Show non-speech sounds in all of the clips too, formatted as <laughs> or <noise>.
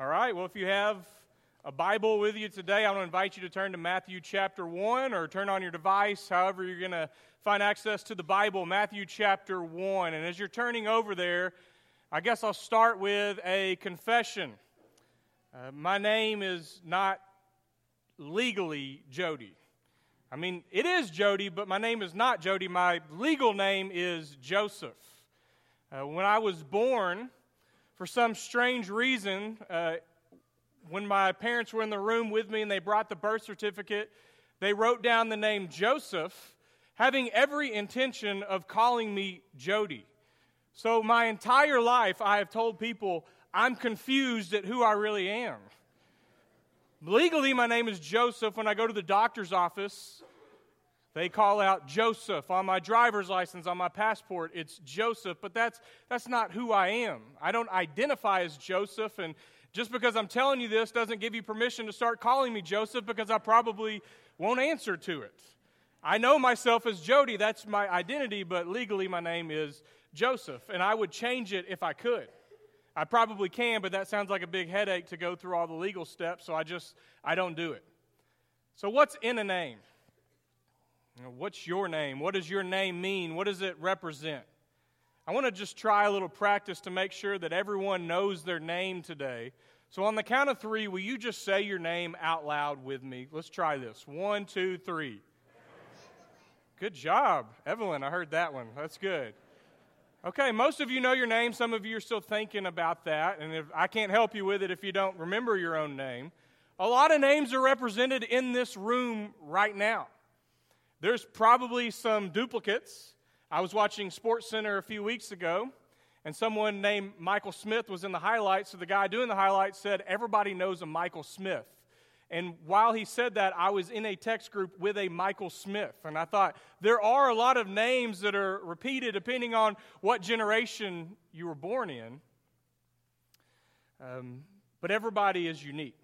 All right, well, if you have a Bible with you today, I want to invite you to turn to Matthew chapter 1 or turn on your device, however, you're going to find access to the Bible, Matthew chapter 1. And as you're turning over there, I guess I'll start with a confession. Uh, my name is not legally Jody. I mean, it is Jody, but my name is not Jody. My legal name is Joseph. Uh, when I was born, for some strange reason, uh, when my parents were in the room with me and they brought the birth certificate, they wrote down the name Joseph, having every intention of calling me Jody. So my entire life, I have told people I'm confused at who I really am. Legally, my name is Joseph. When I go to the doctor's office, they call out Joseph on my driver's license, on my passport. It's Joseph, but that's, that's not who I am. I don't identify as Joseph, and just because I'm telling you this doesn't give you permission to start calling me Joseph because I probably won't answer to it. I know myself as Jody, that's my identity, but legally my name is Joseph, and I would change it if I could. I probably can, but that sounds like a big headache to go through all the legal steps, so I just I don't do it. So what's in a name? You know, what's your name? What does your name mean? What does it represent? I want to just try a little practice to make sure that everyone knows their name today. So, on the count of three, will you just say your name out loud with me? Let's try this. One, two, three. Good job. Evelyn, I heard that one. That's good. Okay, most of you know your name. Some of you are still thinking about that. And if, I can't help you with it if you don't remember your own name. A lot of names are represented in this room right now. There's probably some duplicates. I was watching Sports Center a few weeks ago, and someone named Michael Smith was in the highlights. So the guy doing the highlights said, Everybody knows a Michael Smith. And while he said that, I was in a text group with a Michael Smith. And I thought, there are a lot of names that are repeated depending on what generation you were born in. Um, but everybody is unique.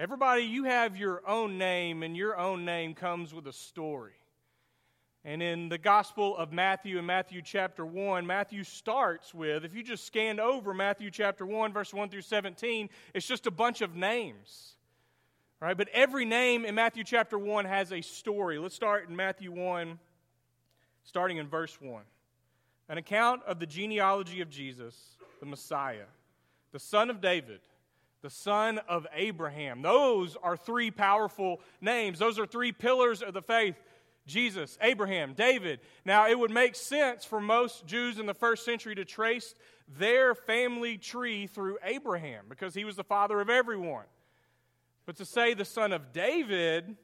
Everybody, you have your own name, and your own name comes with a story. And in the Gospel of Matthew, in Matthew chapter 1, Matthew starts with, if you just scanned over Matthew chapter 1, verse 1 through 17, it's just a bunch of names. Right? But every name in Matthew chapter 1 has a story. Let's start in Matthew 1, starting in verse 1. An account of the genealogy of Jesus, the Messiah, the son of David the son of Abraham. Those are three powerful names. Those are three pillars of the faith Jesus, Abraham, David. Now, it would make sense for most Jews in the first century to trace their family tree through Abraham because he was the father of everyone. But to say the son of David,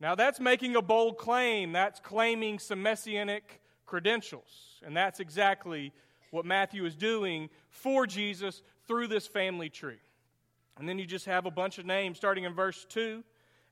now that's making a bold claim. That's claiming some messianic credentials. And that's exactly what Matthew is doing for Jesus through this family tree. And then you just have a bunch of names starting in verse 2.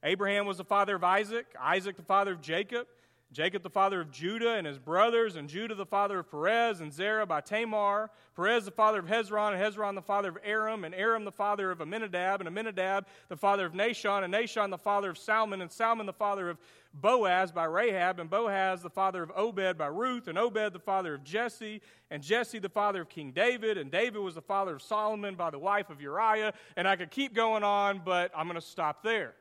Abraham was the father of Isaac, Isaac the father of Jacob, Jacob the father of Judah and his brothers, and Judah the father of Perez and Zerah by Tamar, Perez the father of Hezron, and Hezron the father of Aram, and Aram the father of Amminadab, and Amminadab the father of Nahshon, and Nahshon the father of Salmon, and Salmon the father of Boaz by Rahab, and Boaz the father of Obed by Ruth, and Obed the father of Jesse, and Jesse the father of King David, and David was the father of Solomon by the wife of Uriah, and I could keep going on, but I'm going to stop there.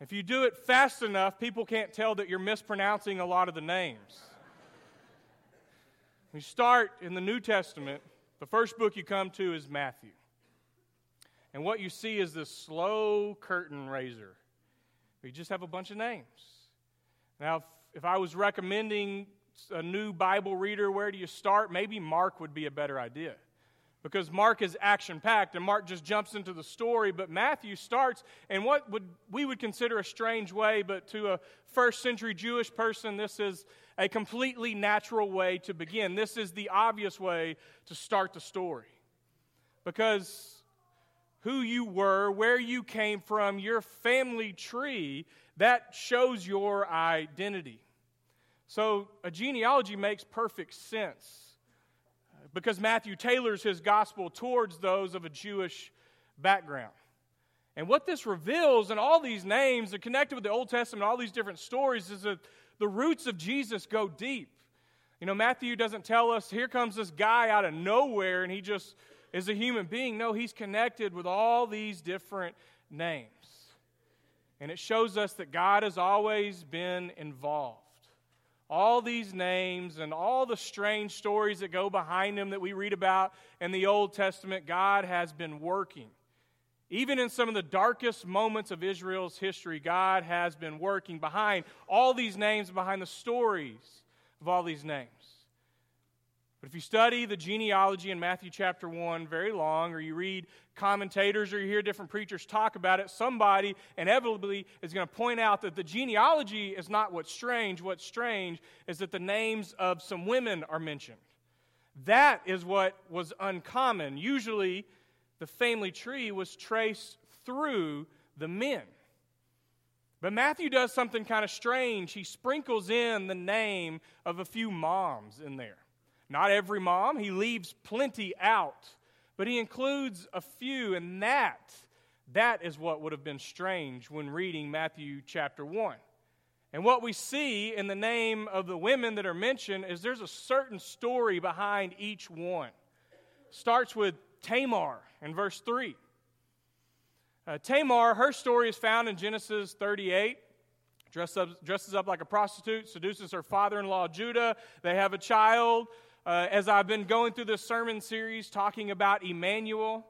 If you do it fast enough, people can't tell that you're mispronouncing a lot of the names. We start in the New Testament. The first book you come to is Matthew. And what you see is this slow curtain raiser. We just have a bunch of names. Now, if, if I was recommending a new Bible reader, where do you start? Maybe Mark would be a better idea because Mark is action packed and Mark just jumps into the story. But Matthew starts in what would, we would consider a strange way, but to a first century Jewish person, this is a completely natural way to begin. This is the obvious way to start the story. Because who you were, where you came from, your family tree, that shows your identity. So a genealogy makes perfect sense because Matthew tailors his gospel towards those of a Jewish background. And what this reveals, and all these names are connected with the Old Testament, all these different stories, is that the roots of Jesus go deep. You know, Matthew doesn't tell us, here comes this guy out of nowhere, and he just is a human being. No, he's connected with all these different names. And it shows us that God has always been involved. All these names and all the strange stories that go behind them that we read about in the Old Testament, God has been working. Even in some of the darkest moments of Israel's history, God has been working behind all these names, behind the stories of all these names. But if you study the genealogy in Matthew chapter 1 very long, or you read commentators, or you hear different preachers talk about it, somebody inevitably is going to point out that the genealogy is not what's strange. What's strange is that the names of some women are mentioned. That is what was uncommon. Usually, the family tree was traced through the men. But Matthew does something kind of strange. He sprinkles in the name of a few moms in there. Not every mom, he leaves plenty out, but he includes a few, and that, that is what would have been strange when reading Matthew chapter 1. And what we see in the name of the women that are mentioned is there's a certain story behind each one. Starts with Tamar in verse 3. Uh, Tamar, her story is found in Genesis 38. Dress up, dresses up like a prostitute, seduces her father in law Judah. They have a child uh, as I've been going through this sermon series talking about Emmanuel,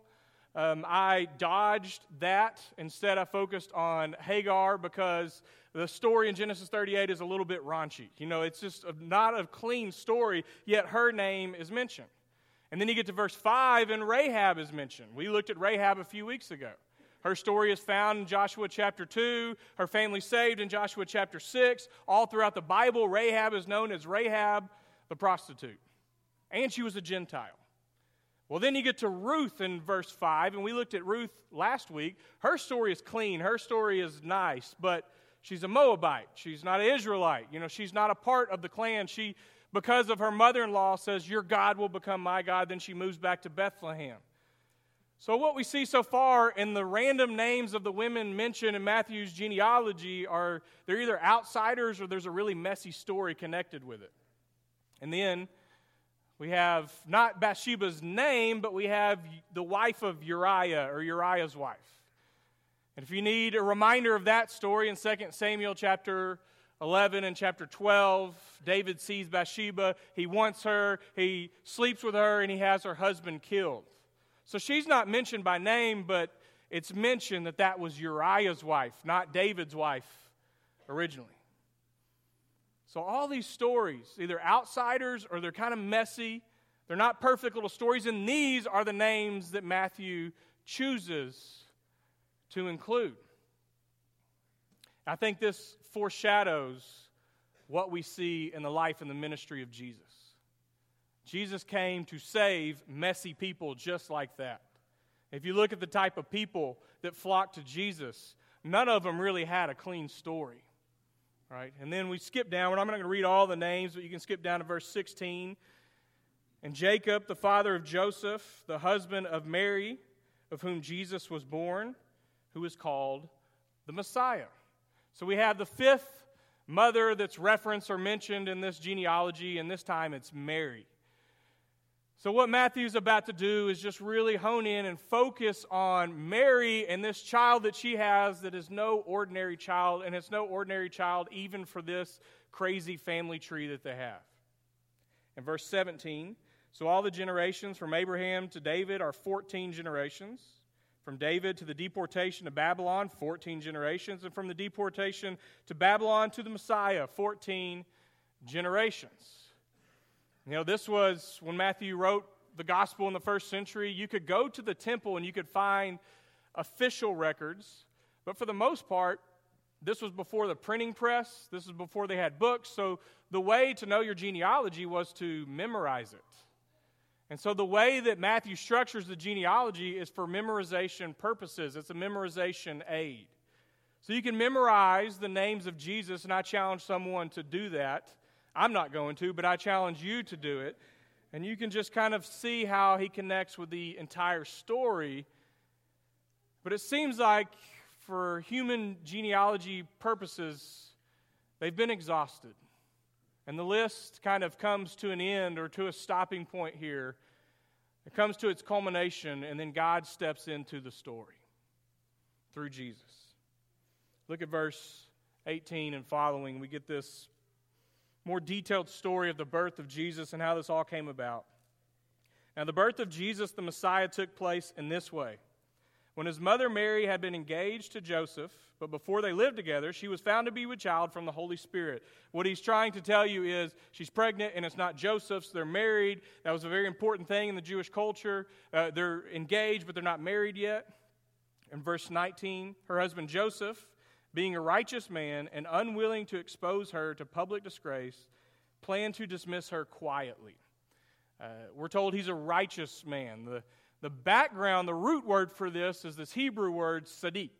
um, I dodged that. Instead, I focused on Hagar because the story in Genesis 38 is a little bit raunchy. You know, it's just a, not a clean story, yet her name is mentioned. And then you get to verse 5, and Rahab is mentioned. We looked at Rahab a few weeks ago. Her story is found in Joshua chapter 2, her family saved in Joshua chapter 6. All throughout the Bible, Rahab is known as Rahab the prostitute and she was a Gentile. Well, then you get to Ruth in verse 5, and we looked at Ruth last week. Her story is clean, her story is nice, but she's a Moabite. She's not an Israelite. You know, she's not a part of the clan. She, because of her mother in law, says, Your God will become my God. Then she moves back to Bethlehem. So, what we see so far in the random names of the women mentioned in Matthew's genealogy are they're either outsiders or there's a really messy story connected with it. And then we have not Bathsheba's name, but we have the wife of Uriah or Uriah's wife. And if you need a reminder of that story in 2 Samuel chapter 11 and chapter 12, David sees Bathsheba. He wants her, he sleeps with her, and he has her husband killed. So she's not mentioned by name, but it's mentioned that that was Uriah's wife, not David's wife originally. So, all these stories, either outsiders or they're kind of messy, they're not perfect little stories, and these are the names that Matthew chooses to include. I think this foreshadows what we see in the life and the ministry of Jesus. Jesus came to save messy people just like that. If you look at the type of people that flocked to Jesus, none of them really had a clean story. Right? And then we skip down. I'm not going to read all the names, but you can skip down to verse 16. And Jacob, the father of Joseph, the husband of Mary, of whom Jesus was born, who is called the Messiah. So we have the fifth mother that's referenced or mentioned in this genealogy, and this time it's Mary. So, what Matthew's about to do is just really hone in and focus on Mary and this child that she has that is no ordinary child, and it's no ordinary child even for this crazy family tree that they have. In verse 17, so all the generations from Abraham to David are 14 generations. From David to the deportation to Babylon, 14 generations. And from the deportation to Babylon to the Messiah, 14 generations. You know, this was when Matthew wrote the gospel in the first century. You could go to the temple and you could find official records, but for the most part, this was before the printing press, this was before they had books. So the way to know your genealogy was to memorize it. And so the way that Matthew structures the genealogy is for memorization purposes, it's a memorization aid. So you can memorize the names of Jesus, and I challenge someone to do that. I'm not going to, but I challenge you to do it. And you can just kind of see how he connects with the entire story. But it seems like for human genealogy purposes, they've been exhausted. And the list kind of comes to an end or to a stopping point here. It comes to its culmination, and then God steps into the story through Jesus. Look at verse 18 and following. We get this more detailed story of the birth of Jesus and how this all came about. Now, the birth of Jesus, the Messiah, took place in this way. When his mother Mary had been engaged to Joseph, but before they lived together, she was found to be with child from the Holy Spirit. What he's trying to tell you is she's pregnant and it's not Joseph's. They're married. That was a very important thing in the Jewish culture. Uh, they're engaged, but they're not married yet. In verse 19, her husband Joseph, being a righteous man and unwilling to expose her to public disgrace, planned to dismiss her quietly. Uh, we're told he's a righteous man. The, the background, the root word for this is this Hebrew word, sadiq.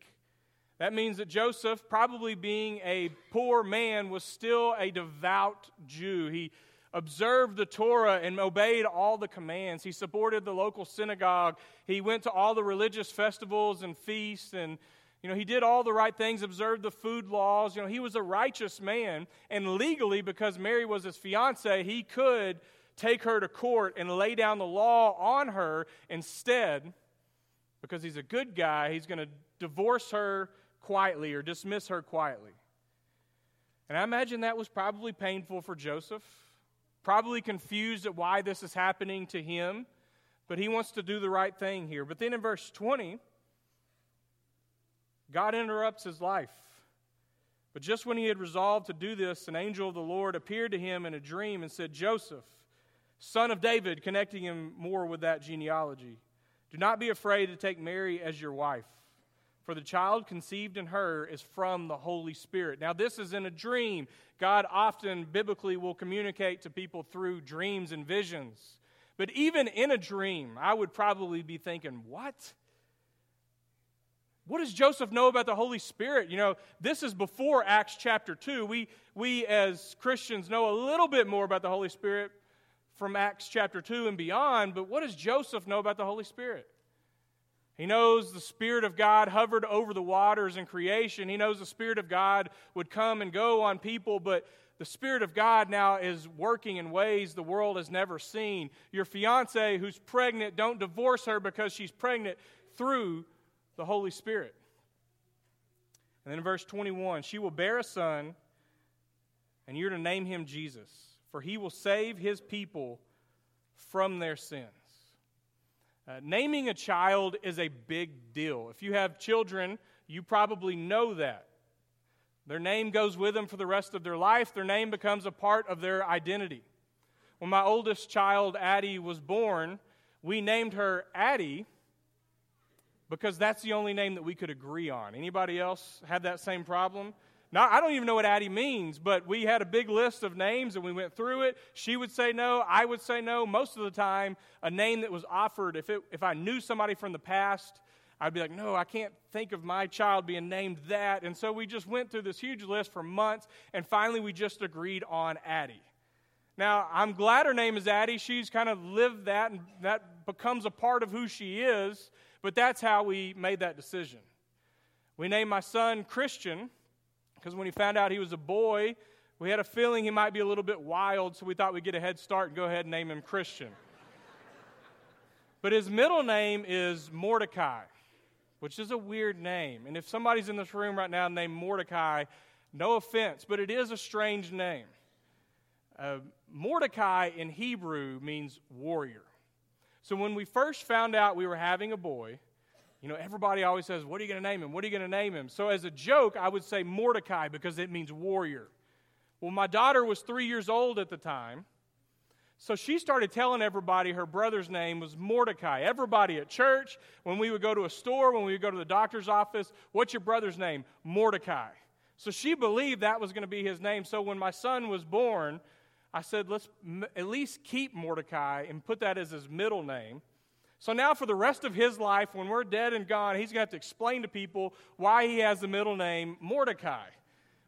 That means that Joseph, probably being a poor man, was still a devout Jew. He observed the Torah and obeyed all the commands. He supported the local synagogue. He went to all the religious festivals and feasts and you know, he did all the right things, observed the food laws. You know, he was a righteous man. And legally, because Mary was his fiance, he could take her to court and lay down the law on her. Instead, because he's a good guy, he's going to divorce her quietly or dismiss her quietly. And I imagine that was probably painful for Joseph, probably confused at why this is happening to him, but he wants to do the right thing here. But then in verse 20, God interrupts his life. But just when he had resolved to do this, an angel of the Lord appeared to him in a dream and said, Joseph, son of David, connecting him more with that genealogy. Do not be afraid to take Mary as your wife, for the child conceived in her is from the Holy Spirit. Now, this is in a dream. God often biblically will communicate to people through dreams and visions. But even in a dream, I would probably be thinking, what? What does Joseph know about the Holy Spirit? You know, this is before Acts chapter 2. We, we as Christians know a little bit more about the Holy Spirit from Acts chapter 2 and beyond, but what does Joseph know about the Holy Spirit? He knows the Spirit of God hovered over the waters in creation. He knows the Spirit of God would come and go on people, but the Spirit of God now is working in ways the world has never seen. Your fiance who's pregnant, don't divorce her because she's pregnant through the Holy Spirit. And then in verse 21, she will bear a son, and you're to name him Jesus for he will save his people from their sins. Uh, naming a child is a big deal. If you have children, you probably know that. Their name goes with them for the rest of their life, their name becomes a part of their identity. When my oldest child, Addie, was born, we named her Addie because that's the only name that we could agree on. Anybody else have that same problem? Now, I don't even know what Addie means, but we had a big list of names and we went through it. She would say no, I would say no. Most of the time, a name that was offered, if, it, if I knew somebody from the past, I'd be like, no, I can't think of my child being named that. And so we just went through this huge list for months, and finally we just agreed on Addie. Now, I'm glad her name is Addie. She's kind of lived that, and that becomes a part of who she is, but that's how we made that decision. We named my son Christian because when he found out he was a boy, we had a feeling he might be a little bit wild, so we thought we'd get a head start and go ahead and name him Christian. <laughs> but his middle name is Mordecai, which is a weird name. And if somebody's in this room right now named Mordecai, no offense, but it is a strange name. Uh, Mordecai in Hebrew means warrior. So when we first found out we were having a boy, you know, everybody always says, What are you going to name him? What are you going to name him? So, as a joke, I would say Mordecai because it means warrior. Well, my daughter was three years old at the time. So she started telling everybody her brother's name was Mordecai. Everybody at church, when we would go to a store, when we would go to the doctor's office, what's your brother's name? Mordecai. So she believed that was going to be his name. So when my son was born, I said, let's m- at least keep Mordecai and put that as his middle name. So now, for the rest of his life, when we're dead and gone, he's going to have to explain to people why he has the middle name Mordecai.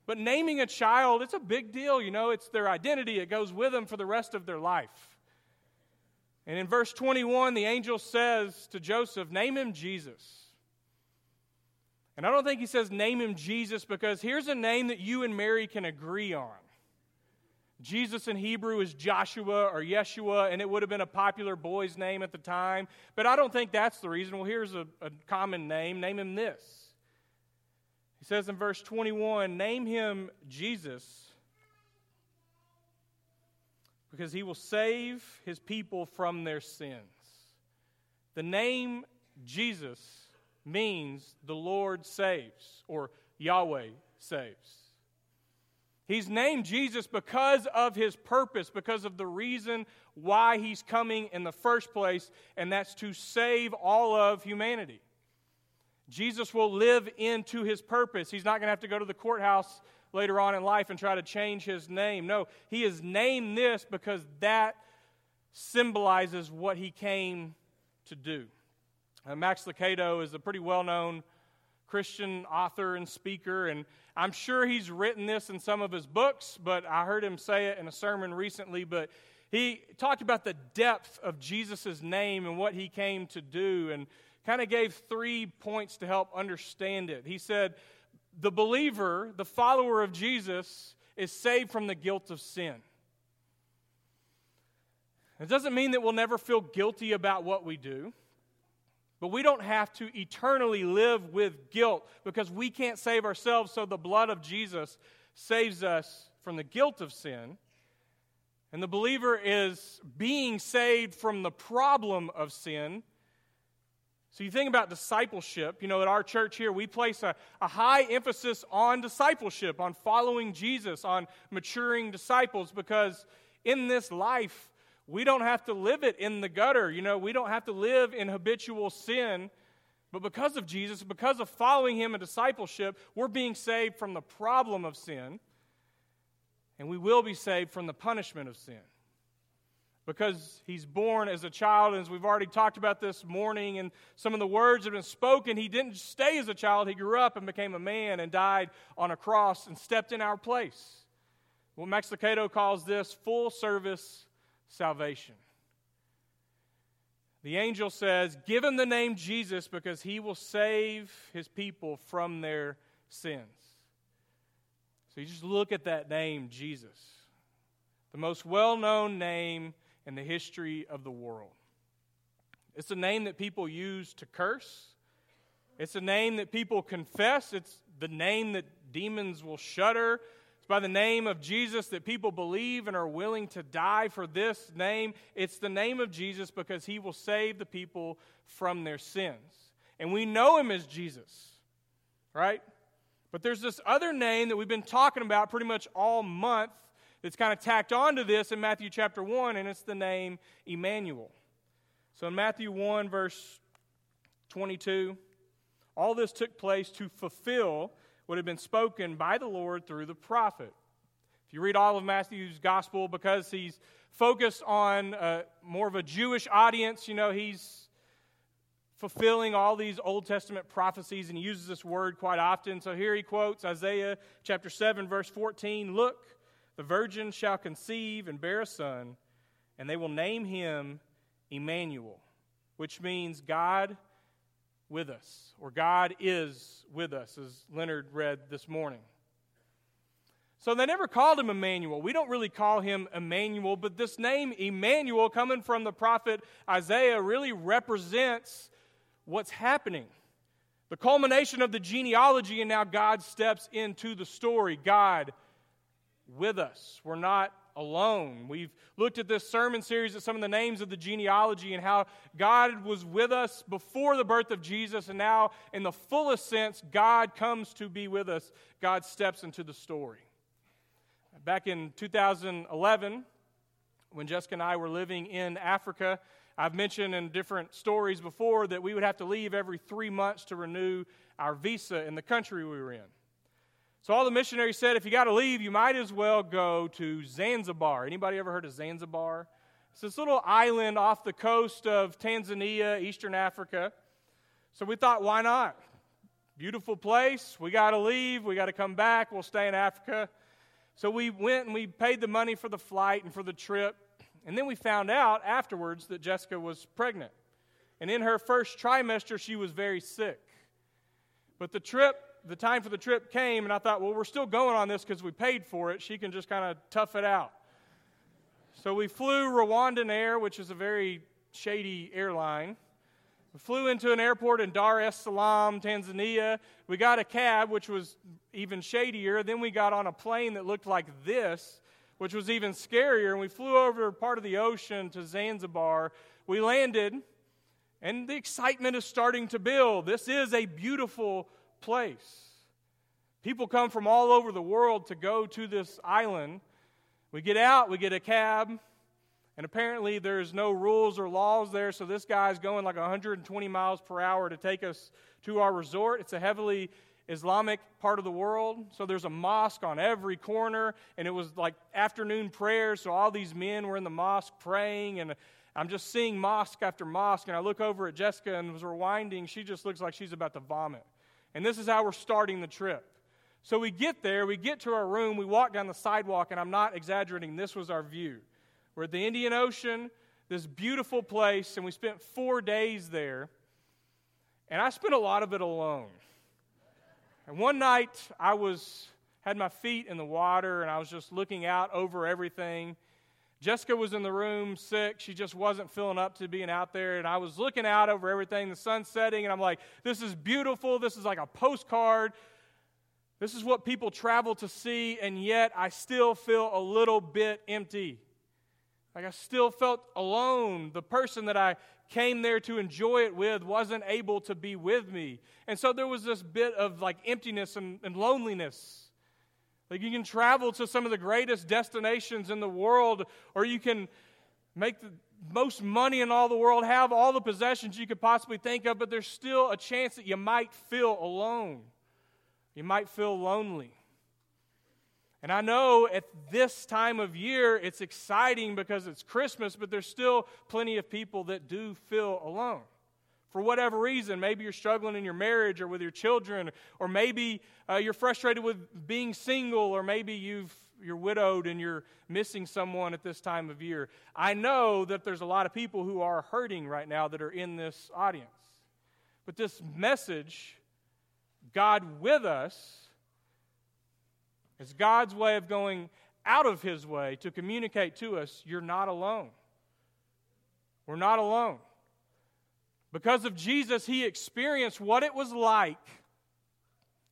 But naming a child, it's a big deal. You know, it's their identity, it goes with them for the rest of their life. And in verse 21, the angel says to Joseph, Name him Jesus. And I don't think he says, Name him Jesus, because here's a name that you and Mary can agree on Jesus in Hebrew is Joshua or Yeshua, and it would have been a popular boy's name at the time. But I don't think that's the reason. Well, here's a, a common name. Name him this. He says in verse 21 Name him Jesus, because he will save his people from their sins. The name Jesus means the Lord saves, or Yahweh saves. He's named Jesus because of his purpose, because of the reason why he's coming in the first place, and that's to save all of humanity. Jesus will live into his purpose. He's not going to have to go to the courthouse later on in life and try to change his name. No, he is named this because that symbolizes what he came to do. Max Lucado is a pretty well known Christian author and speaker, and I'm sure he's written this in some of his books, but I heard him say it in a sermon recently. But he talked about the depth of Jesus' name and what he came to do, and kind of gave three points to help understand it. He said, The believer, the follower of Jesus, is saved from the guilt of sin. It doesn't mean that we'll never feel guilty about what we do. But we don't have to eternally live with guilt because we can't save ourselves, so the blood of Jesus saves us from the guilt of sin. And the believer is being saved from the problem of sin. So you think about discipleship. You know, at our church here, we place a, a high emphasis on discipleship, on following Jesus, on maturing disciples, because in this life, we don't have to live it in the gutter. You know, we don't have to live in habitual sin. But because of Jesus, because of following him in discipleship, we're being saved from the problem of sin. And we will be saved from the punishment of sin. Because he's born as a child, and as we've already talked about this morning, and some of the words have been spoken, he didn't stay as a child. He grew up and became a man and died on a cross and stepped in our place. What Max Lucado calls this full service salvation. The angel says, Give him the name Jesus because he will save his people from their sins. So you just look at that name, Jesus, the most well known name in the history of the world. It's a name that people use to curse, it's a name that people confess, it's the name that demons will shudder it's by the name of Jesus that people believe and are willing to die for this name. It's the name of Jesus because he will save the people from their sins. And we know him as Jesus, right? But there's this other name that we've been talking about pretty much all month that's kind of tacked onto this in Matthew chapter 1, and it's the name Emmanuel. So in Matthew 1, verse 22, all this took place to fulfill what had been spoken by the Lord through the prophet. If you read all of Matthew's gospel, because he's focused on uh, more of a Jewish audience, you know, he's fulfilling all these Old Testament prophecies, and he uses this word quite often. So here he quotes Isaiah chapter 7, verse 14 Look, the virgin shall conceive and bear a son, and they will name him Emmanuel, which means God with us, or God is with us, as Leonard read this morning. So they never called him Emmanuel. We don't really call him Emmanuel, but this name, Emmanuel, coming from the prophet Isaiah, really represents what's happening. The culmination of the genealogy, and now God steps into the story. God with us. We're not alone. We've looked at this sermon series at some of the names of the genealogy and how God was with us before the birth of Jesus, and now, in the fullest sense, God comes to be with us. God steps into the story. Back in 2011, when Jessica and I were living in Africa, I've mentioned in different stories before that we would have to leave every three months to renew our visa in the country we were in. So all the missionaries said, if you got to leave, you might as well go to Zanzibar. Anybody ever heard of Zanzibar? It's this little island off the coast of Tanzania, Eastern Africa. So we thought, why not? Beautiful place. We got to leave. We got to come back. We'll stay in Africa. So we went and we paid the money for the flight and for the trip. And then we found out afterwards that Jessica was pregnant. And in her first trimester, she was very sick. But the trip the time for the trip came, and I thought, well, we're still going on this because we paid for it. She can just kind of tough it out. So we flew Rwandan Air, which is a very shady airline. We flew into an airport in Dar es Salaam, Tanzania. We got a cab, which was even shadier. Then we got on a plane that looked like this, which was even scarier. And we flew over part of the ocean to Zanzibar. We landed, and the excitement is starting to build. This is a beautiful place. People come from all over the world to go to this island. We get out, we get a cab, and apparently there's no rules or laws there, so this guy's going like 120 miles per hour to take us to our resort. It's a heavily Islamic part of the world, so there's a mosque on every corner, and it was like afternoon prayer, so all these men were in the mosque praying, and I'm just seeing mosque after mosque, and I look over at Jessica and was we're she just looks like she's about to vomit. And this is how we're starting the trip. So we get there, we get to our room, we walk down the sidewalk, and I'm not exaggerating, this was our view. We're at the Indian Ocean, this beautiful place, and we spent four days there. And I spent a lot of it alone. And one night I was had my feet in the water and I was just looking out over everything. Jessica was in the room sick. She just wasn't feeling up to being out there. And I was looking out over everything, the sun setting, and I'm like, this is beautiful. This is like a postcard. This is what people travel to see, and yet I still feel a little bit empty. Like I still felt alone. The person that I came there to enjoy it with wasn't able to be with me. And so there was this bit of like emptiness and, and loneliness. Like you can travel to some of the greatest destinations in the world, or you can make the most money in all the world, have all the possessions you could possibly think of, but there's still a chance that you might feel alone. You might feel lonely. And I know at this time of year it's exciting because it's Christmas, but there's still plenty of people that do feel alone. For whatever reason, maybe you're struggling in your marriage or with your children, or maybe uh, you're frustrated with being single, or maybe you've, you're widowed and you're missing someone at this time of year. I know that there's a lot of people who are hurting right now that are in this audience. But this message God with us is God's way of going out of His way to communicate to us you're not alone. We're not alone. Because of Jesus, He experienced what it was like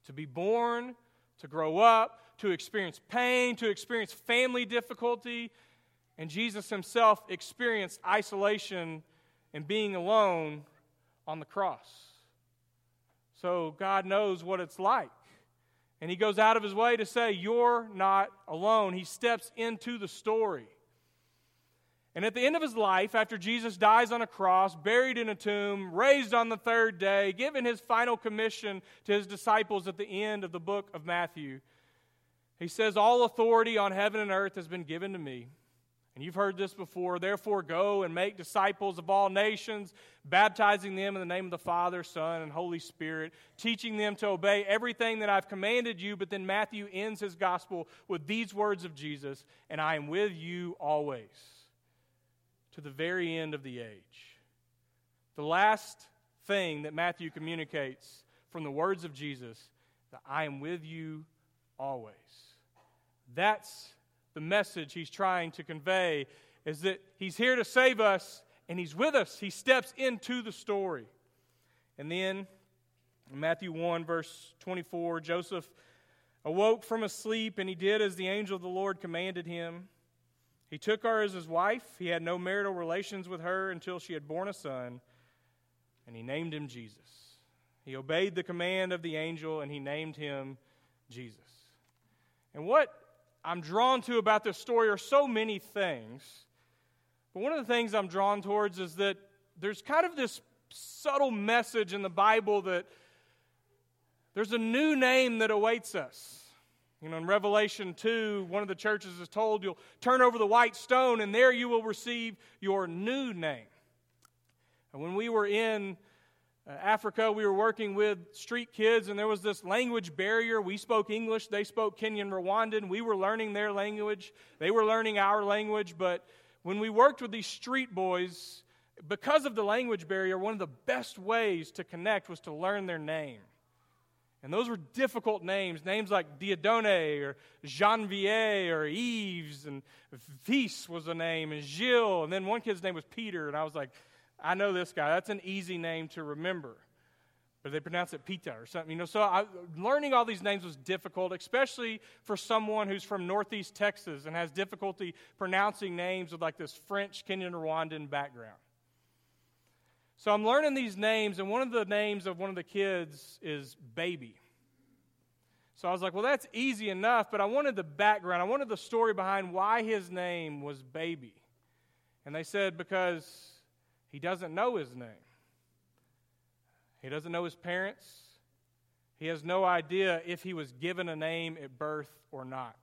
to be born, to grow up, to experience pain, to experience family difficulty. And Jesus Himself experienced isolation and being alone on the cross. So God knows what it's like. And he goes out of his way to say, You're not alone. He steps into the story. And at the end of his life, after Jesus dies on a cross, buried in a tomb, raised on the third day, given his final commission to his disciples at the end of the book of Matthew, he says, All authority on heaven and earth has been given to me. And you've heard this before. Therefore, go and make disciples of all nations, baptizing them in the name of the Father, Son, and Holy Spirit, teaching them to obey everything that I've commanded you. But then Matthew ends his gospel with these words of Jesus And I am with you always, to the very end of the age. The last thing that Matthew communicates from the words of Jesus that I am with you always. That's the message he's trying to convey is that he's here to save us and he's with us. He steps into the story. And then in Matthew 1, verse 24, Joseph awoke from a sleep and he did as the angel of the Lord commanded him. He took her as his wife. He had no marital relations with her until she had borne a son, and he named him Jesus. He obeyed the command of the angel and he named him Jesus. And what I'm drawn to about this story are so many things. But one of the things I'm drawn towards is that there's kind of this subtle message in the Bible that there's a new name that awaits us. You know, in Revelation 2, one of the churches is told you'll turn over the white stone and there you will receive your new name. And when we were in uh, Africa, we were working with street kids, and there was this language barrier. We spoke English, they spoke Kinyarwanda. We were learning their language, they were learning our language. But when we worked with these street boys, because of the language barrier, one of the best ways to connect was to learn their name. And those were difficult names, names like Dieudonné or Janvier or Yves, and Vice was a name, and Gilles, and then one kid's name was Peter, and I was like, I know this guy. That's an easy name to remember. But they pronounce it Pita or something, you know. So I, learning all these names was difficult, especially for someone who's from Northeast Texas and has difficulty pronouncing names with like this French, Kenyan, Rwandan background. So I'm learning these names, and one of the names of one of the kids is Baby. So I was like, well, that's easy enough, but I wanted the background. I wanted the story behind why his name was Baby. And they said, because he doesn't know his name, he doesn't know his parents, he has no idea if he was given a name at birth or not.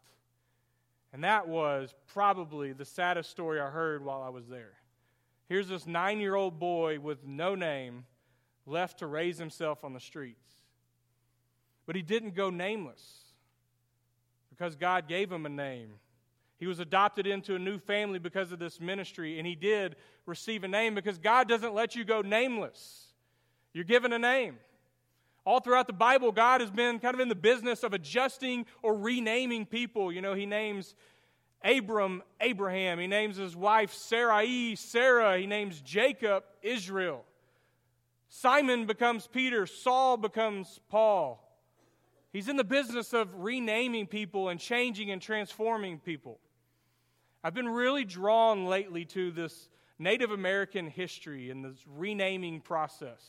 And that was probably the saddest story I heard while I was there. Here's this nine year old boy with no name left to raise himself on the streets. But he didn't go nameless because God gave him a name. He was adopted into a new family because of this ministry, and he did receive a name because God doesn't let you go nameless. You're given a name. All throughout the Bible, God has been kind of in the business of adjusting or renaming people. You know, He names Abram, Abraham. He names his wife Sarai, Sarah. He names Jacob, Israel. Simon becomes Peter. Saul becomes Paul. He's in the business of renaming people and changing and transforming people. I've been really drawn lately to this Native American history and this renaming process.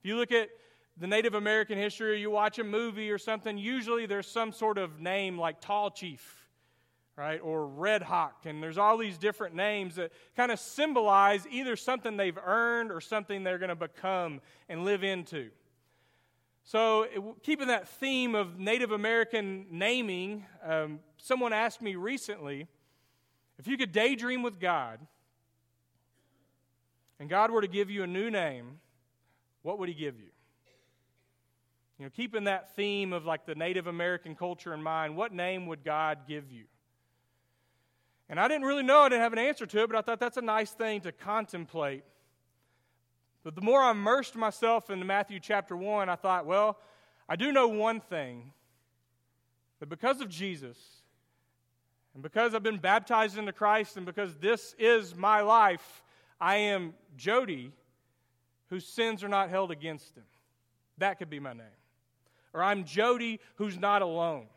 If you look at the Native American history or you watch a movie or something, usually there's some sort of name like Tall Chief right? Or Red Hawk. And there's all these different names that kind of symbolize either something they've earned or something they're going to become and live into. So, keeping that theme of Native American naming, um, someone asked me recently if you could daydream with God and God were to give you a new name, what would He give you? You know, keeping that theme of like the Native American culture in mind, what name would God give you? And I didn't really know, I didn't have an answer to it, but I thought that's a nice thing to contemplate. But the more I immersed myself into Matthew chapter 1, I thought, well, I do know one thing that because of Jesus, and because I've been baptized into Christ, and because this is my life, I am Jody, whose sins are not held against him. That could be my name. Or I'm Jody, who's not alone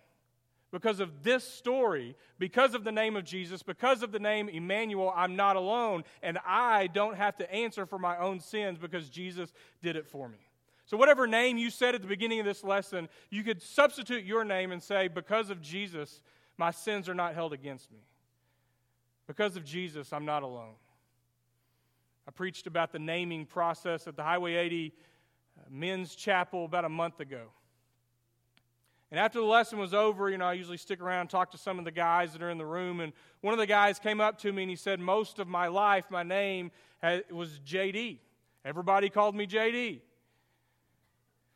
because of this story, because of the name of Jesus, because of the name Emmanuel, I'm not alone, and I don't have to answer for my own sins because Jesus did it for me. So, whatever name you said at the beginning of this lesson, you could substitute your name and say, Because of Jesus, my sins are not held against me. Because of Jesus, I'm not alone. I preached about the naming process at the Highway 80 uh, Men's Chapel about a month ago. And after the lesson was over, you know, I usually stick around and talk to some of the guys that are in the room. And one of the guys came up to me and he said, Most of my life, my name was JD. Everybody called me JD.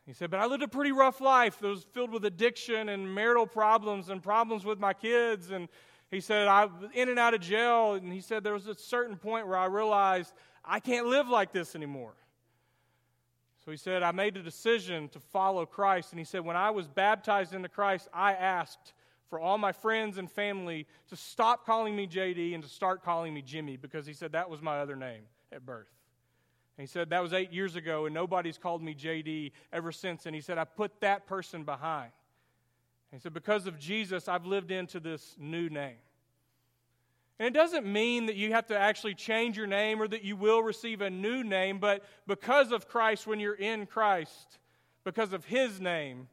He said, But I lived a pretty rough life that was filled with addiction and marital problems and problems with my kids. And he said, I was in and out of jail. And he said, There was a certain point where I realized I can't live like this anymore. So he said, I made a decision to follow Christ. And he said, when I was baptized into Christ, I asked for all my friends and family to stop calling me JD and to start calling me Jimmy because he said that was my other name at birth. And he said, that was eight years ago, and nobody's called me JD ever since. And he said, I put that person behind. And he said, because of Jesus, I've lived into this new name. And it doesn't mean that you have to actually change your name or that you will receive a new name, but because of Christ, when you're in Christ, because of His name,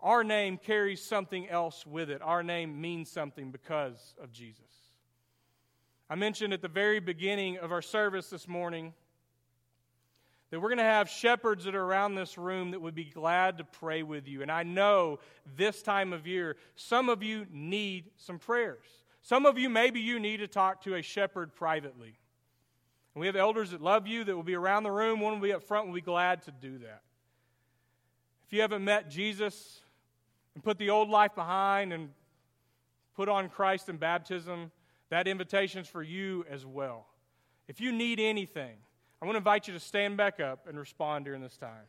our name carries something else with it. Our name means something because of Jesus. I mentioned at the very beginning of our service this morning that we're going to have shepherds that are around this room that would be glad to pray with you. And I know this time of year, some of you need some prayers. Some of you, maybe you need to talk to a shepherd privately. And we have elders that love you that will be around the room. One will be up front. We'll be glad to do that. If you haven't met Jesus and put the old life behind and put on Christ in baptism, that invitation is for you as well. If you need anything, I want to invite you to stand back up and respond during this time.